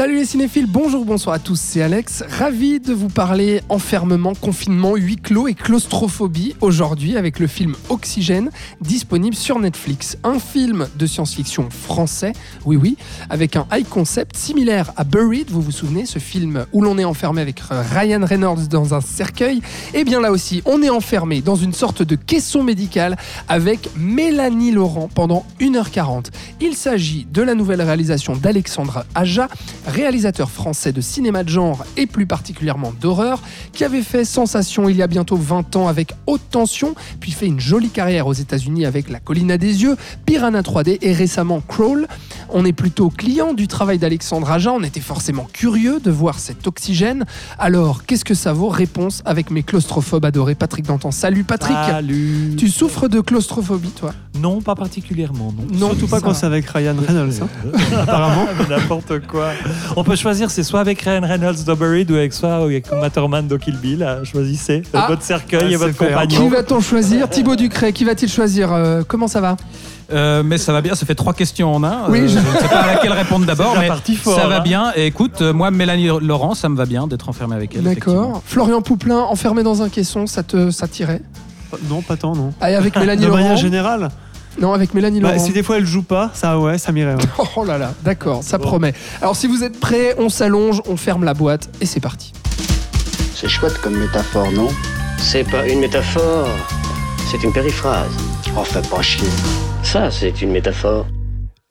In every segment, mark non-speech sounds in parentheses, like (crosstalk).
Salut les cinéphiles, bonjour, bonsoir à tous, c'est Alex. Ravi de vous parler enfermement, confinement, huis clos et claustrophobie aujourd'hui avec le film Oxygène disponible sur Netflix. Un film de science-fiction français, oui oui, avec un high concept similaire à Buried, vous vous souvenez, ce film où l'on est enfermé avec Ryan Reynolds dans un cercueil? Et bien là aussi, on est enfermé dans une sorte de caisson médicale avec Mélanie Laurent pendant 1h40. Il s'agit de la nouvelle réalisation d'Alexandre Aja, réalisateur français de cinéma de genre et plus particulièrement d'horreur, qui avait fait sensation il y a bientôt 20 ans avec Haute Tension, puis fait une jolie carrière aux États-Unis avec La Colline à des yeux, Piranha 3D et récemment Crawl. On est plutôt client du travail d'Alexandre Aja, on était forcément curieux de voir cet oxygène. Alors, qu'est-ce que ça vaut? Réponse avec mes claustrophobes adorés. Patrick Dantan. Salut Patrick Salut. Tu souffres de claustrophobie, toi? Non, pas particulièrement, non. Non, Surtout pas quand c'est avec Ryan Reynolds. hein. (laughs) Apparemment. (laughs) N'importe quoi. On peut choisir, c'est soit avec Ryan Reynolds de Buried ou avec soit avec Matterman de Kill Bill. euh, Choisissez Ah. votre cercueil Ah, et votre c'est fair. Qui compagnon. va-t-on choisir? Thibaut Ducret, qui va-t-il choisir? Euh, Comment ça va? Euh, mais ça va bien, ça fait trois questions en un. Oui, Euh, je- je... ne sais pas à laquelle répondre (laughs) d'abord, mais la partie fort, ça va hein. bien. Et écoute, euh, moi, Mélanie Laurent, ça me va bien d'être enfermé avec elle. D'accord. Florian Pouplin, enfermé dans un caisson, ça te ça tirait? Non, pas tant, non. Allez, avec (laughs) Mélanie De Laurent manière générale, Non, avec Mélanie bah, Laurent. si des fois elle joue pas, ça ouais, ça m'irait. ouais. (laughs) Oh là là, d'accord, ça Bon. promet. Alors si vous êtes prêts, on s'allonge, on ferme la boîte et c'est parti. C'est chouette comme métaphore, non? C'est pas une métaphore, c'est une périphrase. Fais pas chier. Ça, c'est une métaphore.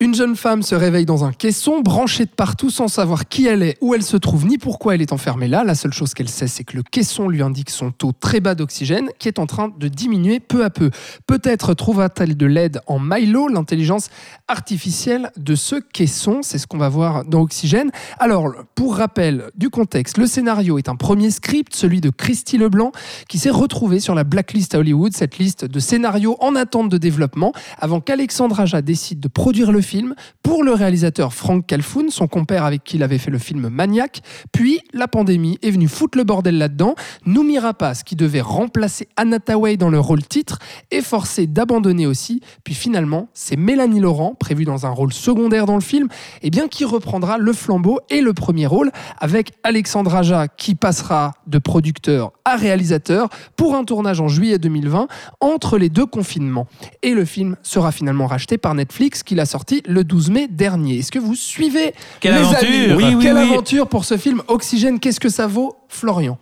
Une jeune femme se réveille dans un caisson, branchée de partout sans savoir qui elle est, où elle se trouve, ni pourquoi elle est enfermée là. La seule chose qu'elle sait, c'est que le caisson lui indique son taux très bas d'oxygène qui est en train de diminuer peu à peu. Peut-être trouvera-t-elle de l'aide en Milo, l'intelligence artificielle de ce caisson. C'est ce qu'on va voir dans Oxygène. Alors, pour rappel du contexte, le scénario est un premier script, celui de Christy Leblanc, qui s'est retrouvé sur la blacklist à Hollywood, cette liste de scénarios en attente de développement, avant qu'Alexandre Aja décide de produire le film pour le réalisateur Frank Calfoun, son compère avec qui il avait fait le film Maniac. Puis la pandémie est venue foutre le bordel là-dedans. Noumi Rapace, qui devait remplacer Anna Tawai dans le rôle titre, est forcée d'abandonner aussi. Puis finalement, c'est Mélanie Laurent, prévue dans un rôle secondaire dans le film, et bien qui reprendra le flambeau et le premier rôle avec Alexandre Aja qui passera de producteur à réalisateur pour un tournage en juillet 2020 entre les deux confinements. Et le film sera finalement racheté par Netflix qui l'a sorti le 12 mai dernier. Est-ce que vous suivez Quelle les aventure amis Oui, oui, Quelle oui. aventure pour ce film Oxygène, qu'est-ce que ça vaut Florian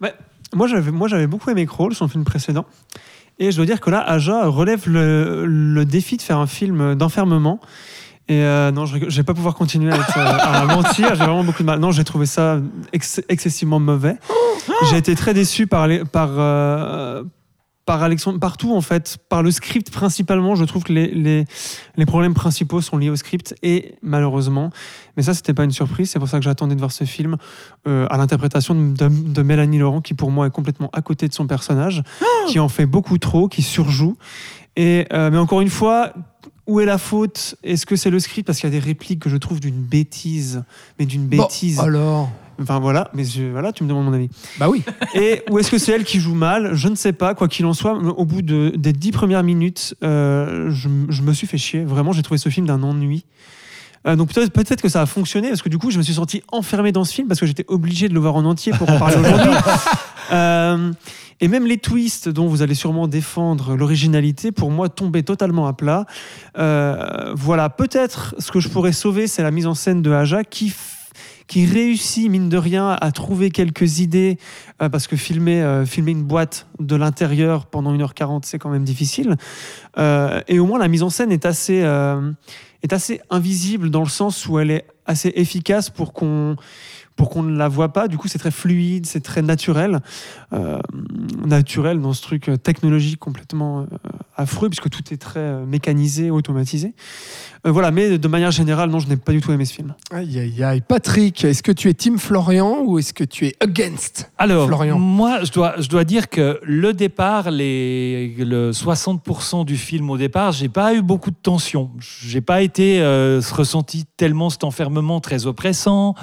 Ouais. Moi j'avais moi j'avais beaucoup aimé Crawl, son film précédent. Et je dois dire que là, Aja relève le, le défi de faire un film d'enfermement. Et euh, non, je ne vais pas pouvoir continuer à, être, euh, à mentir. J'ai vraiment beaucoup de mal. Non, j'ai trouvé ça ex- excessivement mauvais. J'ai été très déçu par, les, par, euh, par Alexandre, partout en fait, par le script principalement. Je trouve que les, les, les problèmes principaux sont liés au script et malheureusement, mais ça c'était pas une surprise. C'est pour ça que j'attendais de voir ce film euh, à l'interprétation de, de- de Mélanie Laurent, qui pour moi est complètement à côté de son personnage, qui en fait beaucoup trop, qui surjoue. Et euh, mais encore une fois. Où est la faute? Est-ce que c'est le script? Parce qu'il y a des répliques que je trouve d'une bêtise, mais d'une Bon, bêtise. alors Enfin voilà, mais je- voilà, tu me demandes mon avis. Bah oui. Et ou est-ce que c'est elle qui joue mal? Je ne sais pas. Quoi qu'il en soit, au bout de, des dix premières minutes, euh, je, je me suis fait chier. Vraiment, j'ai trouvé ce film d'un ennui. Euh, donc peut-être que ça a fonctionné parce que du coup je me suis senti enfermé dans ce film parce que j'étais obligé de le voir en entier pour en parler (laughs) aujourd'hui. Euh, et même les twists dont vous allez sûrement défendre l'originalité, pour moi, tombaient totalement à plat. Euh, voilà, peut-être ce que je pourrais sauver, c'est la mise en scène de Aja qui, qui réussit, mine de rien, à trouver quelques idées, euh, parce que filmer, euh, filmer une boîte de l'intérieur pendant 1h40, c'est quand même difficile. Euh, et au moins, la mise en scène est assez, est assez invisible dans le sens où elle est assez efficace pour qu'on pour qu'on ne la voit pas. Du coup, c'est très fluide, c'est très naturel. Naturel dans ce truc technologique complètement affreux puisque tout est très euh, mécanisé, automatisé. Euh, voilà, mais de manière générale, non, je n'ai pas du tout aimé ce film. Aïe, aïe, aïe. Patrick, est-ce que tu es Team Florian ou est-ce que tu es against Alors, Florian. moi, je dois, je dois dire que le départ, les, le 60% du film au départ, j'ai pas eu beaucoup de tension. J'ai pas été euh, ressenti tellement cet enfermement très oppressant.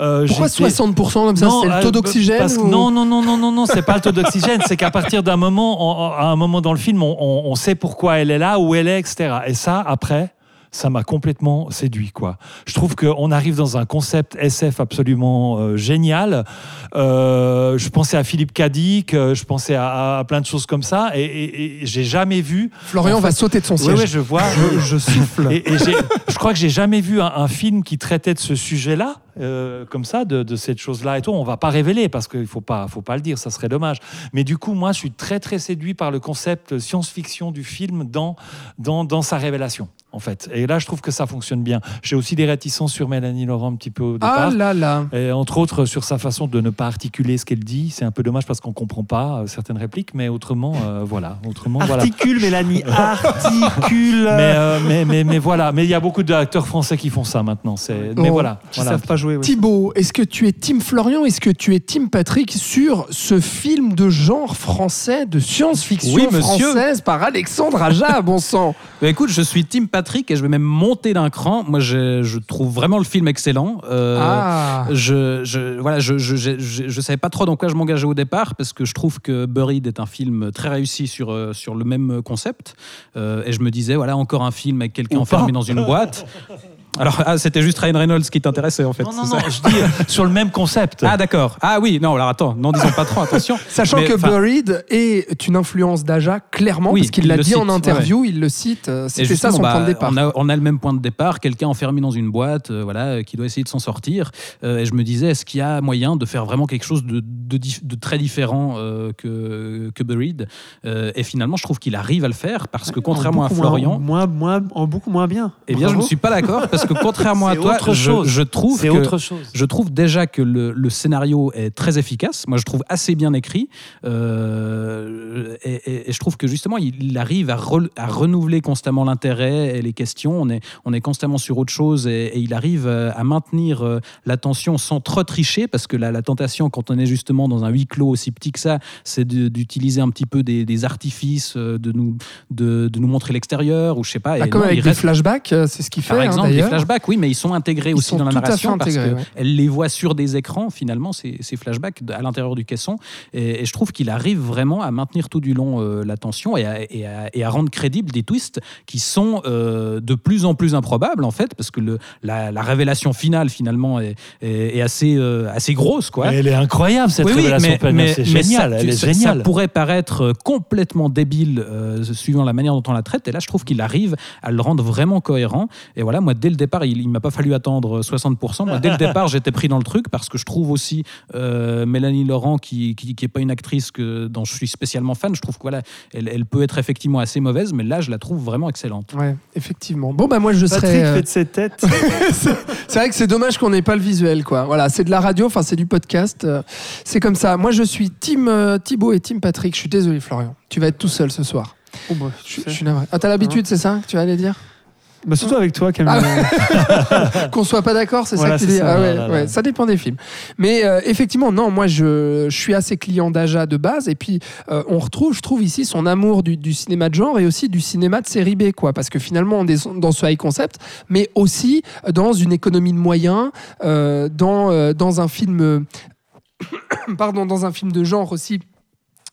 Euh, Pourquoi j'étais- 60% comme ça Non, C'est le euh, taux d'oxygène ou- Non, non, non, non, non, non, c'est pas le taux d'oxygène. c'est qu'à partir d'un moment, on- à un moment dans le film, on, on- on sait pourquoi elle est là, où elle est, etc. Et ça, après, ça m'a complètement séduit, quoi. Je trouve qu'on arrive dans un concept SF absolument euh, génial. Euh, je pensais à Philippe Cadic, je pensais à, à plein de choses comme ça, et, et- et j'ai jamais vu. Florian En va sauter de son siège. oui, je vois. Je, je souffle. Et, et j'ai- je crois que j'ai jamais vu un, un film qui traitait de ce sujet-là, euh, comme ça, de, de cette chose-là et tout. On va pas révéler parce qu'il faut pas, faut pas le dire, ça serait dommage. Mais du coup, moi, je suis très très séduit par le concept science-fiction du film dans, dans, dans sa révélation, en fait. Et là, je trouve que ça fonctionne bien. J'ai aussi des réticences sur Mélanie Laurent un petit peu au Ah départ. là là. Et entre autres sur sa façon de ne pas articuler ce qu'elle dit, c'est un peu dommage parce qu'on comprend pas euh, certaines répliques, mais autrement, euh, voilà, autrement, voilà. Articule, Mélanie, articule. (laughs) Mais, euh, mais, mais, mais voilà, mais il y a beaucoup d'acteurs français qui font ça maintenant. C'est... Mais Oh, voilà, qui voilà. savent pas jouer. Thibaut, est-ce que tu es Team Florian Est-ce que tu es Team Patrick sur ce film de genre français, de science-fiction Oui, française par Alexandre Aja, bon sang? Bah, écoute, je suis Team Patrick et je vais même monter d'un cran. Moi, je, je trouve vraiment le film excellent. Euh, Ah Je, je, voilà, je, je, savais pas trop dans quoi je m'engageais au départ parce que je trouve que Buried est un film très réussi sur, euh, sur le même concept. Euh, et je me disais, voilà, encore un film avec quelqu'un enfermé dans une boîte. (laughs) Alors, ah, c'était juste Ryan Reynolds qui t'intéressait en fait. Non, non, non, je dis euh, sur le même concept. Ah, d'accord. Ah oui, non, alors attends, n'en disons pas trop, attention. (laughs) Sachant Mais, que Buried est une influence d'Aja, clairement, Oui, parce qu'il il l'a dit cite, en ouais, interview, il le cite, euh, c'était ça son bah, point de départ. On a, on a le même point de départ, quelqu'un enfermé dans une boîte, euh, voilà, qui doit essayer de s'en sortir. Euh, et je me disais, est-ce qu'il y a moyen de faire vraiment quelque chose de, de, dif- de très différent euh, que, que Buried Euh, Et finalement, je trouve qu'il arrive à le faire parce que contrairement à Florian, moins, moins, en beaucoup moins bien. eh bien, je ne suis pas d'accord (laughs) parce que contrairement à toi, autre je, chose. je trouve que autre chose. je trouve déjà que le, le scénario est très efficace. Moi, je trouve assez bien écrit. Euh, et, et- et je trouve que justement, il, il arrive à, re- à renouveler constamment l'intérêt et les questions. On est, on est constamment sur autre chose et, et il arrive euh, à maintenir euh, l'attention sans trop tricher parce que la, la tentation, quand on est justement dans un huis clos aussi petit que ça, c'est d'utiliser un petit peu des, des artifices, de nous, de, de nous montrer l'extérieur ou je sais pas. Ah, Et comme non, avec il des reste- flashbacks, c'est ce qu'il fait par hein, exemple, des. Flashbacks, oui, mais ils sont intégrés Ils aussi sont dans la narration parce qu'elle ouais. les voit sur des écrans, finalement, ces, ces flashbacks à l'intérieur du caisson. Et, et je trouve qu'il arrive vraiment à maintenir tout du long euh, l'attention et à, et à- et à rendre crédibles des twists qui sont euh, de plus en plus improbables, en fait, parce que le, la, la révélation finale, finalement, est, est- est assez, euh, assez grosse, quoi. Mais elle est incroyable cette Oui, oui, révélation. mais- c'est génial, ça, elle est ça- géniale. Ça pourrait paraître complètement débile euh, suivant la manière dont on la traite. Et là, je trouve qu'il arrive à le rendre vraiment cohérent. Et voilà, moi, dès le départ, il, il m'a pas fallu attendre 60%. Moi, dès le départ, j'étais pris dans le truc parce que je trouve aussi euh, Mélanie Laurent, qui, qui, qui est pas une actrice que, dont je suis spécialement fan, je trouve que voilà, elle, elle peut être effectivement assez mauvaise, mais là, je la trouve vraiment excellente. Ouais, effectivement. Bon, bah moi, je Patrick serais. euh, fait de ses têtes. (laughs) c'est vrai que c'est dommage qu'on n'ait pas le visuel, quoi. Voilà, c'est de la radio, enfin c'est du podcast. euh, C'est comme ça. Moi, je suis Team euh, Thibaut et Team Patrick. Je suis désolé, Florian. Tu vas être tout seul ce soir. Oh, bah, Je, je suis navré. Ah, t'as l'habitude, c'est ça que tu vas aller dire? Bah, surtout avec toi, Camille. (laughs) Qu'on soit pas d'accord, c'est Voilà, ça que tu dis ça. Ah ouais, Là, là, ouais, là. ça dépend des films. Mais euh, effectivement, non, moi je, je suis assez client d'Aja de base. Et puis euh, on retrouve, je trouve ici son amour du, du cinéma de genre et aussi du cinéma de série B, quoi. Parce que finalement, on est dans ce high concept, mais aussi dans une économie de moyens, euh, dans, dans un film. (coughs) Pardon, dans un film de genre aussi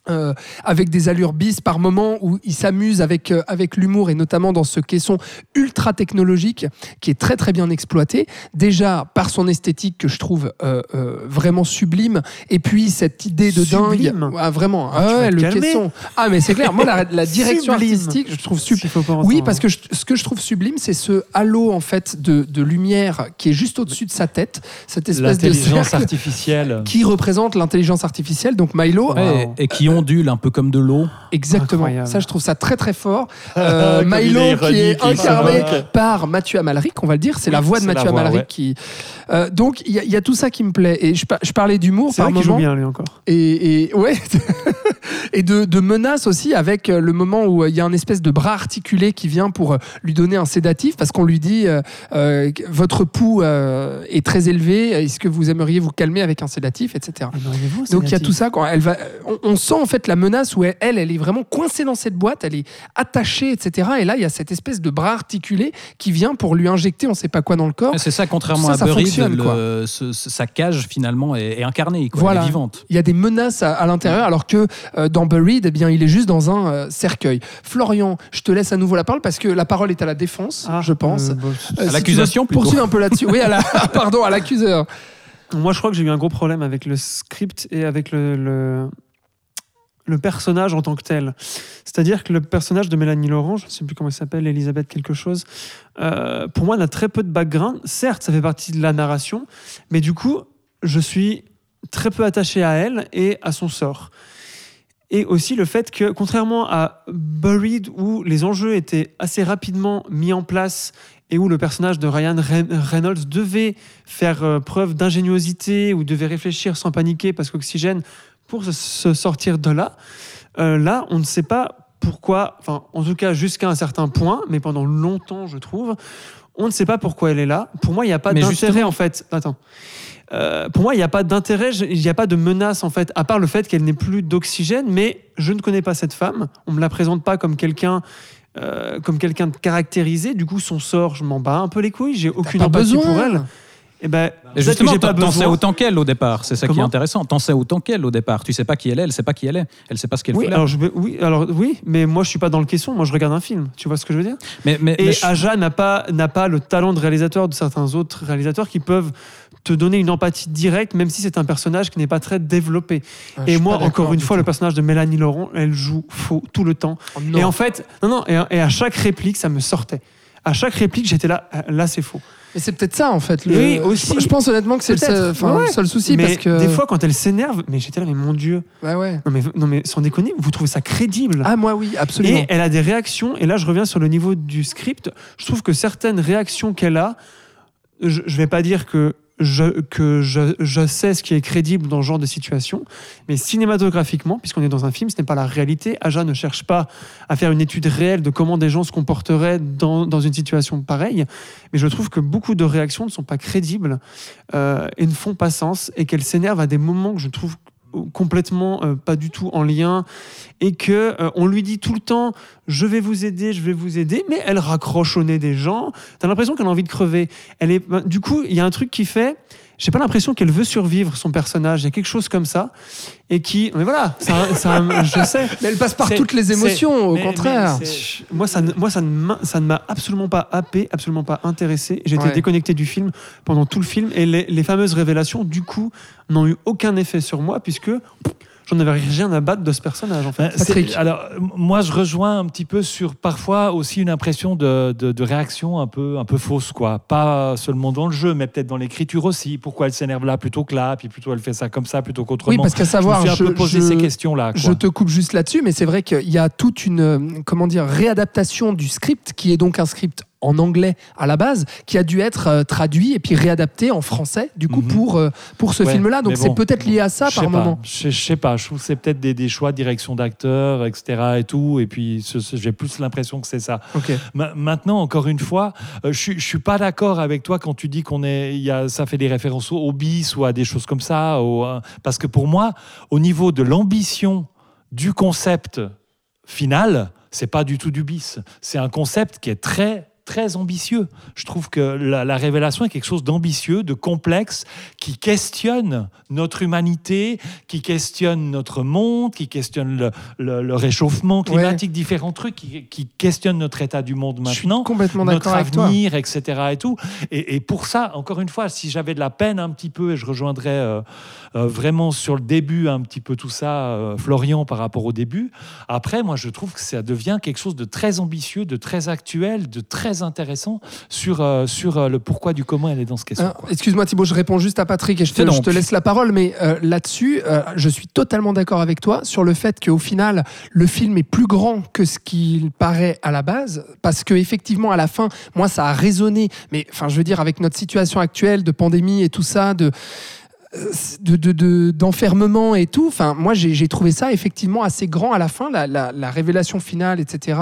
euh, avec des allures bis par moment où il s'amuse avec, euh, avec l'humour et notamment dans ce caisson ultra technologique qui est très très bien exploité. Déjà par son esthétique que je trouve euh, euh, vraiment sublime et puis cette idée de Sublime? Dingue. Ah, vraiment, Ah, tu Ah ouais, le calmer. caisson. Ah mais c'est clair, moi la, la direction Sublime. artistique je trouve sublime. Oui, entendre. parce que je- ce que je trouve sublime, c'est ce halo en fait de, de lumière qui est juste au-dessus de sa tête, cette espèce de L'intelligence cercle artificielle. qui représente l'intelligence artificielle, donc Milo. Ouais, et, et qui ont ondule un peu comme de l'eau. Exactement. Incroyable. Ça, je trouve ça très très fort. (laughs) Euh, Milo, est qui est incarné par Mathieu Amalric, on va le dire. C'est Oui, la voix de Mathieu voix, Amalric ouais. qui. Euh, donc, il y, a- il y a tout ça qui me plaît. Et je, pa- je parlais d'humour C'est par vrai qu'il joue moment. bien, lui, encore. Et, et- ouais. (laughs) et de, de menaces aussi avec euh, le moment où euh, il y a un espèce de bras articulé qui vient pour lui donner un sédatif parce qu'on lui dit euh, votre pouls euh, est très élevé. Est-ce que vous aimeriez vous calmer avec un sédatif, etc. Donc il y a tout ça. Quand elle va, on, on sent en fait la menace où elle, elle, elle est vraiment coincée dans cette boîte, elle est attachée, etc. Et là, il y a cette espèce de bras articulé qui vient pour lui injecter on sait pas quoi dans le corps. C'est ça, contrairement Ça, à Buried, sa cage finalement est, est incarnée, quoi, Voilà. elle est vivante. Il y a des menaces à, à l'intérieur, alors que euh, dans Buried, eh bien, il est juste dans un euh, cercueil. Florian, je te laisse à nouveau la parole parce que la parole est à la défense, Ah, je pense. euh, bon, Euh, si l'accusation. Poursuivre un peu là-dessus. Oui, à la, (laughs) (laughs) pardon, à l'accuseur. Moi, je crois que j'ai eu un gros problème avec le script et avec le, le, le personnage en tant que tel. C'est-à-dire que le personnage de Mélanie Laurent, je ne sais plus comment elle s'appelle, Elisabeth quelque chose, euh, pour moi, n'a très peu de background. Certes, ça fait partie de la narration, mais du coup, je suis très peu attaché à elle et à son sort. Et aussi le fait que, contrairement à Buried, où les enjeux étaient assez rapidement mis en place et où le personnage de Ryan Re- Reynolds devait faire euh, preuve d'ingéniosité ou devait réfléchir sans paniquer parce qu'Oxygène, pour se, sortir de là, euh, là, on ne sait pas pourquoi, enfin, en tout cas jusqu'à un certain point, mais pendant longtemps, je trouve, on ne sait pas pourquoi elle est là. Pour moi, il n'y a pas d'intérêt en fait. Attends. Euh, pour moi, il n'y a pas d'intérêt, il n'y a pas de menace en fait, à part le fait qu'elle n'ait plus d'oxygène. Mais je ne connais pas cette femme. On me la présente pas comme quelqu'un, euh, comme quelqu'un de caractérisé. Du coup, son sort, je m'en bats un peu les couilles. J'ai aucune empathie besoin. pour elle. Et ben, justement, j'ai pas t'en sais autant qu'elle au départ. C'est ça qui est intéressant. T'en sais autant qu'elle au départ. Tu sais pas qui elle est, elle sait pas qui elle est. Elle sait pas ce qu'elle Oui, fait là. alors je, oui, alors oui, mais moi je suis pas dans le caisson. Moi je regarde un film. Tu vois ce que je veux dire? Mais, mais, Et mais je- Aja n'a pas n'a pas le talent de réalisateur de certains autres réalisateurs qui peuvent te donner une empathie directe, même si c'est un personnage qui n'est pas très développé. Ah, Et moi, encore une fois, tout. le personnage de Mélanie Laurent, elle joue faux tout le temps. Oh. Et en fait, non, non, et, et à chaque réplique, ça me sortait. À chaque réplique, j'étais là, euh, là c'est faux. Mais c'est peut-être ça en fait. le- Oui, aussi. Je, je pense honnêtement que c'est le seul, enfin, Ouais. le seul souci mais parce que. des fois, quand elle s'énerve, mais j'étais là, mais mon Dieu, Ouais, ouais. non mais, non mais sans déconner, vous trouvez ça crédible Ah, moi oui, absolument. Et elle a des réactions, et là je reviens sur le niveau du script, je trouve que certaines réactions qu'elle a, je ne vais pas dire que, je, que je, sais ce qui est crédible dans ce genre de situation, mais cinématographiquement, puisqu'on est dans un film, ce n'est pas la réalité. Aja ne cherche pas à faire une étude réelle de comment des gens se comporteraient dans, une situation pareille, mais je trouve que beaucoup de réactions ne sont pas crédibles euh, et ne font pas sens, et qu'elle s'énerve à des moments que je trouve complètement euh, pas du tout en lien et que euh, on lui dit tout le temps je vais vous aider je vais vous aider mais elle raccroche au nez des gens. T'as l'impression qu'elle a envie de crever. Elle est ben, du coup il y a un truc qui fait j'ai pas l'impression qu'elle veut survivre son personnage. Il y a quelque chose comme ça. Et qui mais voilà ça, (laughs) ça- je sais. Mais elle passe par toutes les émotions, au mais- contraire. mais moi ça ne- moi ça ne m'a- absolument pas happé absolument pas intéressé. J'étais Ouais. déconnecté du film pendant tout le film. Et les, les fameuses révélations du coup n'ont eu aucun effet sur moi puisque j'en avais rien à battre de ce personnage en fait c'est- Patrick. Alors, moi, je rejoins un petit peu sur parfois aussi une impression de, de- de réaction un peu, un peu fausse, quoi. Pas seulement dans le jeu, mais peut-être dans l'écriture aussi. Pourquoi elle s'énerve là plutôt que là, puis plutôt elle fait ça comme ça plutôt Oui, qu'autrement. parce qu'à savoir, je me suis un je, peu posé je- ces questions-là. je quoi. te coupe juste là-dessus, mais c'est vrai qu'il y a toute une euh, comment dire réadaptation du script qui est donc un script en anglais à la base, qui a dû être euh, traduit et puis réadapté en français, du coup, Mhm. pour, euh, pour ce Ouais, film-là. Donc c'est peut-être lié à ça par moment. Je, sais pas, je trouve que c'est peut-être des, des choix de direction d'acteurs, etc. et tout. Et puis, j'ai plus l'impression que c'est ça. Ok. Ma- Maintenant, encore une fois, euh, je, suis- je suis pas d'accord avec toi quand tu dis qu'on est, il y a, ça fait des références au, bis ou à des choses comme ça. au- parce que pour moi, au niveau de l'ambition du concept final, c'est pas du tout du bis. C'est un concept qui est très très ambitieux. Je trouve que la, la révélation est quelque chose d'ambitieux, de complexe, qui questionne notre humanité, qui questionne notre monde, qui questionne le, le- le réchauffement climatique, différents trucs, qui, qui questionnent notre état du monde maintenant complètement notre d'accord avec toi. avenir, etc. Et, tout. Et, et pour ça, encore une fois, si j'avais de la peine un petit peu, et je rejoindrais euh, vraiment sur le début un petit peu tout ça, euh, Florian, par rapport au début, après, moi, je trouve que ça devient quelque chose de très ambitieux, de très actuel, de très intéressant sur, euh, sur euh, le pourquoi du comment elle est dans ce caisson. Euh, Excuse-moi Thibaut, je réponds juste à Patrick et je te, je laisse la parole, mais euh, là-dessus, euh, je suis totalement d'accord avec toi sur le fait qu'au final, le film est plus grand que ce qu'il paraît à la base, parce que effectivement, à la fin, moi, ça a résonné, mais enfin, je veux dire, avec notre situation actuelle de pandémie et tout ça, de de- de- de- d'enfermement et tout. Enfin, moi, j'ai trouvé ça effectivement assez grand à la fin. La, la- la révélation finale, etc.,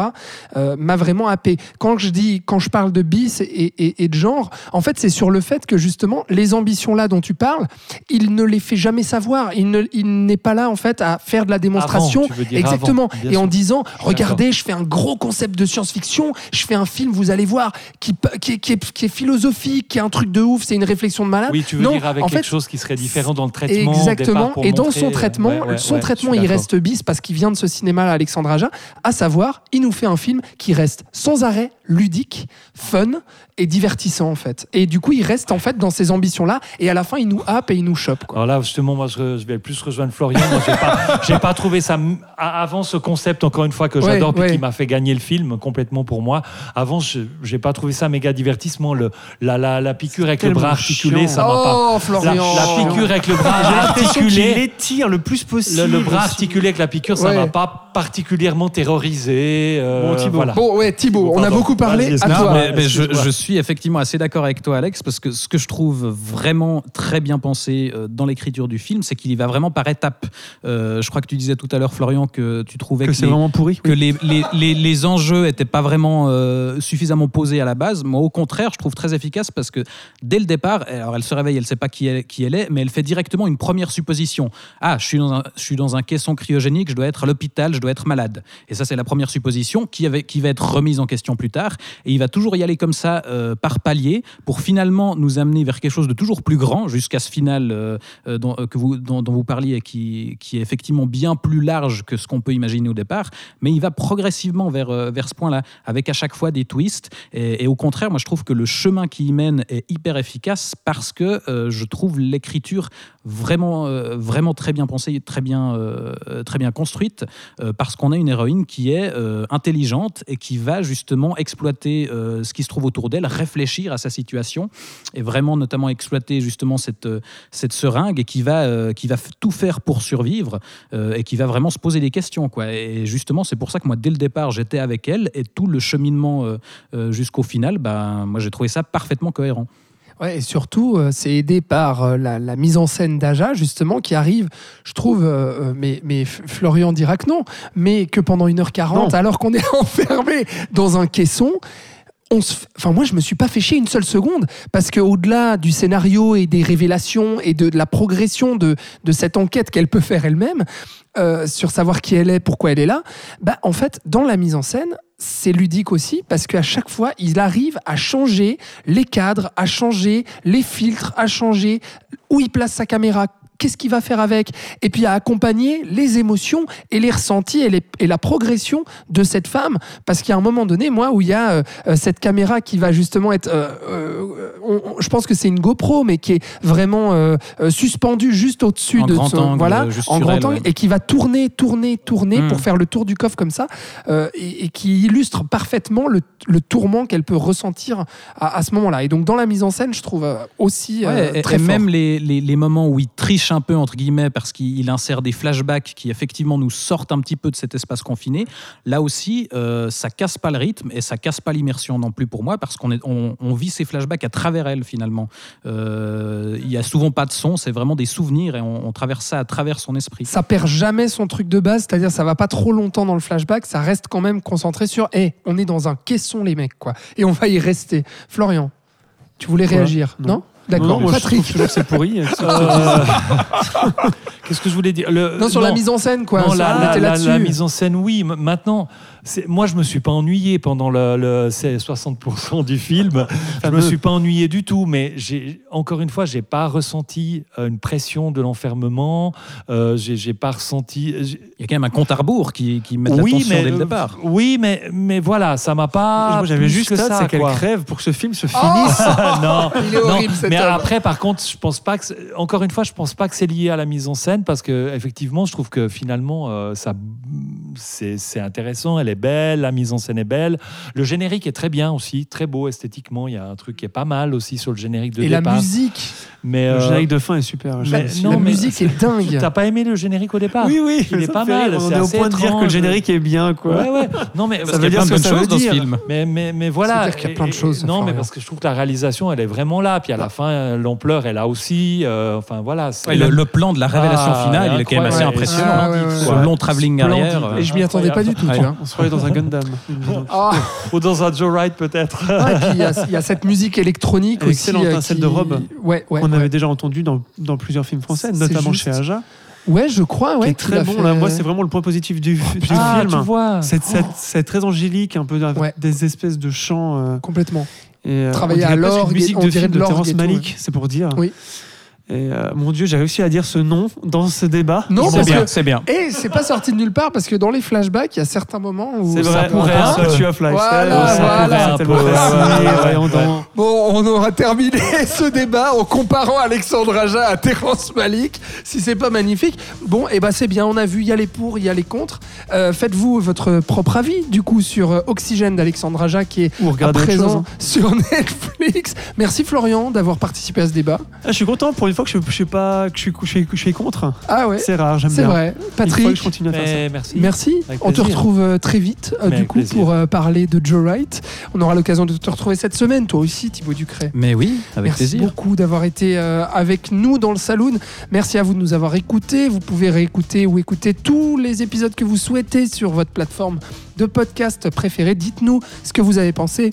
euh, m'a vraiment happé. Quand je dis, quand je parle de bis et, et- et de genre, en fait, c'est sur le fait que justement, les ambitions là dont tu parles, il ne les fait jamais savoir. Il ne- il n'est pas là en fait à faire de la démonstration. Avant, Exactement. avant, et en disant, regardez, je fais un gros concept de science-fiction. Je fais un film, vous allez voir, qui, qui, est- qui est, qui est philosophique, qui est un truc de ouf. C'est une réflexion de malade. Oui, tu veux Non, dire avec en quelque fait, chose qui serait différent dans le traitement. Exactement. pour Et dans montrer, son euh, traitement, ouais, ouais, son ouais, traitement, il reste bis parce qu'il vient de ce cinéma-là, Alexandre Aja, à savoir, il nous fait un film qui reste sans arrêt ludique, fun et divertissant en fait. Et du coup, il reste en fait dans ces ambitions-là. Et à la fin, il nous happe et il nous chope. Quoi. Alors là, justement, moi, je, vais plus rejoindre Florian. Moi, j'ai pas, (laughs) j'ai pas trouvé ça avant ce concept, encore une fois, que Ouais, j'adore, puis ouais. qui m'a fait gagner le film complètement pour moi. Avant, je j'ai pas trouvé ça méga divertissement. Le, la, la, la piqûre avec le bras articulé, chiant. ça m'a pas. Oh, La, Florian la piqûre avec le bras J'ai l'impression qu'il articulé. l'étire le plus possible. Le, le bras aussi. articulé avec la piqûre, ça Ouais. m'a pas particulièrement terrorisé. euh, Bon, Thibaut. voilà. Bon, ouais, Thibaut, on a beaucoup parlé. Vas-y, À excuse-moi. toi. mais, mais je, excuse-moi. je suis effectivement assez d'accord avec toi, Alex, parce que ce que je trouve vraiment très bien pensé euh, dans l'écriture du film, c'est qu'il y va vraiment par étapes. Euh, je crois que tu disais tout à l'heure, Florian, que tu trouvais Que que, c'est les, vraiment pourri. que les, les, les, les enjeux n'étaient pas vraiment euh, suffisamment posés à la base. Moi, au contraire, je trouve très efficace parce que dès le départ, alors elle se réveille, elle ne sait pas qui elle, qui elle est, mais elle fait directement une première supposition. Ah, je suis, dans un, je suis dans un caisson cryogénique, je dois être à l'hôpital, je dois être malade. Et ça, c'est la première supposition qui, avait, qui va être remise en question plus tard. Et il va toujours y aller comme ça, euh, par palier, pour finalement nous amener vers quelque chose de toujours plus grand, jusqu'à ce final euh, euh, dont, que vous, dont, vous parliez, qui, qui est effectivement bien plus large que ce qu'on peut imaginer au départ. Mais il va progressivement vers, vers ce point-là, avec à chaque fois des twists. Et, et au contraire, moi, je trouve que le chemin qui y mène est hyper efficace parce que je trouve l'écriture vraiment, euh, vraiment très bien pensée, très bien, euh, très bien construite, euh, parce qu'on a une héroïne qui est intelligente et qui va justement exploiter ce qui se trouve autour d'elle, réfléchir à sa situation et vraiment notamment exploiter justement cette, cette seringue et qui va, qui va tout faire pour survivre et qui va vraiment se poser des questions. Et justement, c'est pour ça que moi, dès le départ, j'étais avec elle et tout le cheminement jusqu'au final, ben, moi, j'ai trouvé ça parfaitement cohérent. Ouais, et surtout, euh, c'est aidé par euh, la, la mise en scène d'Aja, justement, qui arrive, je trouve, euh, mais, Florian dira que non, mais que pendant 1h40, Non. alors qu'on est (laughs) enfermé dans un caisson, on se f- Enfin, moi, je me suis pas fait chier une seule seconde parce que au-delà du scénario et des révélations et de, de la progression de, de cette enquête qu'elle peut faire elle-même euh, sur savoir qui elle est, pourquoi elle est là, bah, en fait, dans la mise en scène, c'est ludique aussi parce qu'à chaque fois, il arrive à changer les cadres, à changer les filtres, à changer où il place sa caméra. Qu'est-ce qu'il va faire avec? Et puis à accompagner les émotions et les ressentis et, les- et la progression de cette femme. Parce qu'il y a un moment donné, moi, où il y a euh, euh, cette caméra qui va justement être. euh, on- on- je pense que c'est une GoPro, mais qui est vraiment suspendue juste au-dessus de son- angle, voilà, en grand elle, angle, ouais. et qui va tourner, tourner, tourner Mm. pour faire le tour du coffre comme ça, et, et qui illustre parfaitement le, le tourment qu'elle peut ressentir à, à ce moment-là. Et donc dans la mise en scène, je trouve aussi Ouais, très et fort. même les, les- les moments où il triche un peu, entre guillemets, parce qu'il il insère des flashbacks qui effectivement nous sortent un petit peu de cet espace confiné, là aussi, euh, ça casse pas le rythme et ça casse pas l'immersion non plus pour moi, parce qu'on est- on, on vit ces flashbacks à travers elle finalement. Euh, Il y a souvent pas de son, c'est vraiment des souvenirs et on, on traverse ça à travers son esprit. ça perd jamais son truc de base, c'est-à-dire ça va pas trop longtemps dans le flashback, ça reste quand même concentré sur hey, on est dans un caisson les mecs quoi? Et on va y rester. Florian, tu voulais réagir Non, D'accord. moi, je Patrick. trouve toujours que c'est pourri. (laughs) Euh, (laughs) Qu'est-ce que je voulais dire? Le- Non, sur la mise en scène quoi. Non, ça, la, on la- était la- là-dessus. la mise en scène, oui. M- Maintenant, moi, je me suis pas ennuyé pendant le, le- ces 60% du film. je me suis pas ennuyé du tout, mais j'ai encore une fois, j'ai pas ressenti euh, une pression de l'enfermement. Euh, j'ai j'ai pas ressenti. j'ai- Il y a quand même un compte à rebours qui, qui met Oui, mais dès le euh, départ. oui, mais mais voilà, ça m'a pas. Moi, j'avais plus juste que ça, c'est qu'elle quoi. crève pour que ce film se Oh finisse. (laughs) non, (laughs) Il est non, horrible cet mais homme. après, par contre, je pense pas que. c'est- Encore une fois, je pense pas que c'est lié à la mise en scène parce que effectivement, je trouve que finalement, euh, ça, c'est c'est intéressant, elle est belle, la mise en scène est belle. Le générique est très bien aussi, très beau esthétiquement. Il y a un truc qui est pas mal aussi sur le générique de Et la départ. musique, mais Le euh, générique de fin est super. mais- non, la mais- musique est dingue. T'as pas aimé le générique au départ Oui, oui, Il est pas mal, rire. On c'est est au point de dire que le générique est bien, quoi. Ouais, ouais. Non, mais Ça veut y a dire plein de choses dans ce film. Mais, mais, mais voilà. C'est-à-dire qu'il y a plein de choses, Non, mais parce que je trouve que la réalisation, elle est vraiment là. Puis à la fin, euh, l'ampleur est là aussi. euh, enfin, voilà. c'est- Ouais, le, le plan de la révélation Ah, finale, il est quand même assez impressionnant. Ah, ouais, ouais, Ce long travelling arrière. euh, Et je m'y attendais pas du tout. On se croyait dans un Gundam. (laughs) Ah, Ou dans un Joe Wright, peut-être. ah, et puis il y, a- cette musique électronique aussi. excellente pincette qui- de robe. Ouais, ouais. Ouais. avait déjà entendu dans, dans plusieurs films français, notamment juste. chez Aja. Ouais, je crois, qui ouais. est qu'il très bon. fait- Là, moi, c'est vraiment le point positif du, du ah, film. tu vois. C'est c'est très angélique, un peu avec Ouais. des espèces de chants. euh, Complètement. et, euh, Travailler à l'orgue on de dirait de de Terrence Malick, c'est pour dire. Oui. Et euh, mon Dieu, j'ai réussi à dire ce nom dans ce débat. Non, C'est bien, c'est bien. Et c'est pas sorti de nulle part parce que dans les flashbacks, il y a certains moments où C'est ça vrai, pourrait un peu- Life. Voilà, Ça voilà. pourrait un peu. Bon, on aura terminé (laughs) ce débat en comparant Alexandre Aja à Terrence Malik, si c'est pas magnifique. Bon, et ben c'est bien, on a vu, il y a les pour, il y a les contre. Euh, Faites-vous votre propre avis, du coup, sur euh, Oxygène d'Alexandre Aja, qui est à présent chose. hein. sur (laughs) Netflix. Merci Florian d'avoir participé à ce débat. Ah, je suis content pour une fois que je, je suis pas que je suis, je suis, je suis contre. Ah ouais, C'est rare, j'aime c'est bien. vrai. Il faut que Patrick, je continue à faire ça. Merci. Merci. Avec On te retrouve euh, très vite, euh, Mais du coup, plaisir. pour euh, parler de Joe Wright. On aura l'occasion de te retrouver cette semaine, toi aussi, Thibaut Ducret. Mais oui, avec Merci plaisir. beaucoup d'avoir été euh, avec nous dans le saloon. Merci à vous de nous avoir écoutés. Vous pouvez réécouter ou écouter tous les épisodes que vous souhaitez sur votre plateforme de podcast préférée. Dites-nous ce que vous avez pensé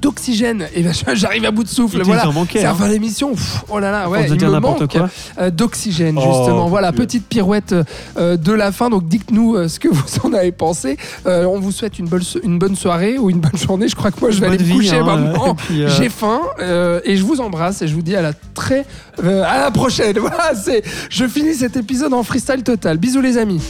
d'Oxygène. Et ben, (laughs) j'arrive à bout de souffle. Il Voilà. C'est la hein. fin. Pff, Oh là là, ouais, il me manque euh, d'oxygène Oh, justement. voilà, Dieu. petite pirouette euh, de la fin. Donc dites-nous euh, ce que (laughs) vous en avez pensé. Euh, on vous souhaite une bonne, une bonne soirée ou une bonne journée. Je crois que moi je vais aller me coucher hein, maintenant. puis, euh, J'ai faim euh, et je vous embrasse et je vous dis à la très euh, à la prochaine. (laughs) Voilà, c'est je finis cet épisode en freestyle total. Bisous les amis.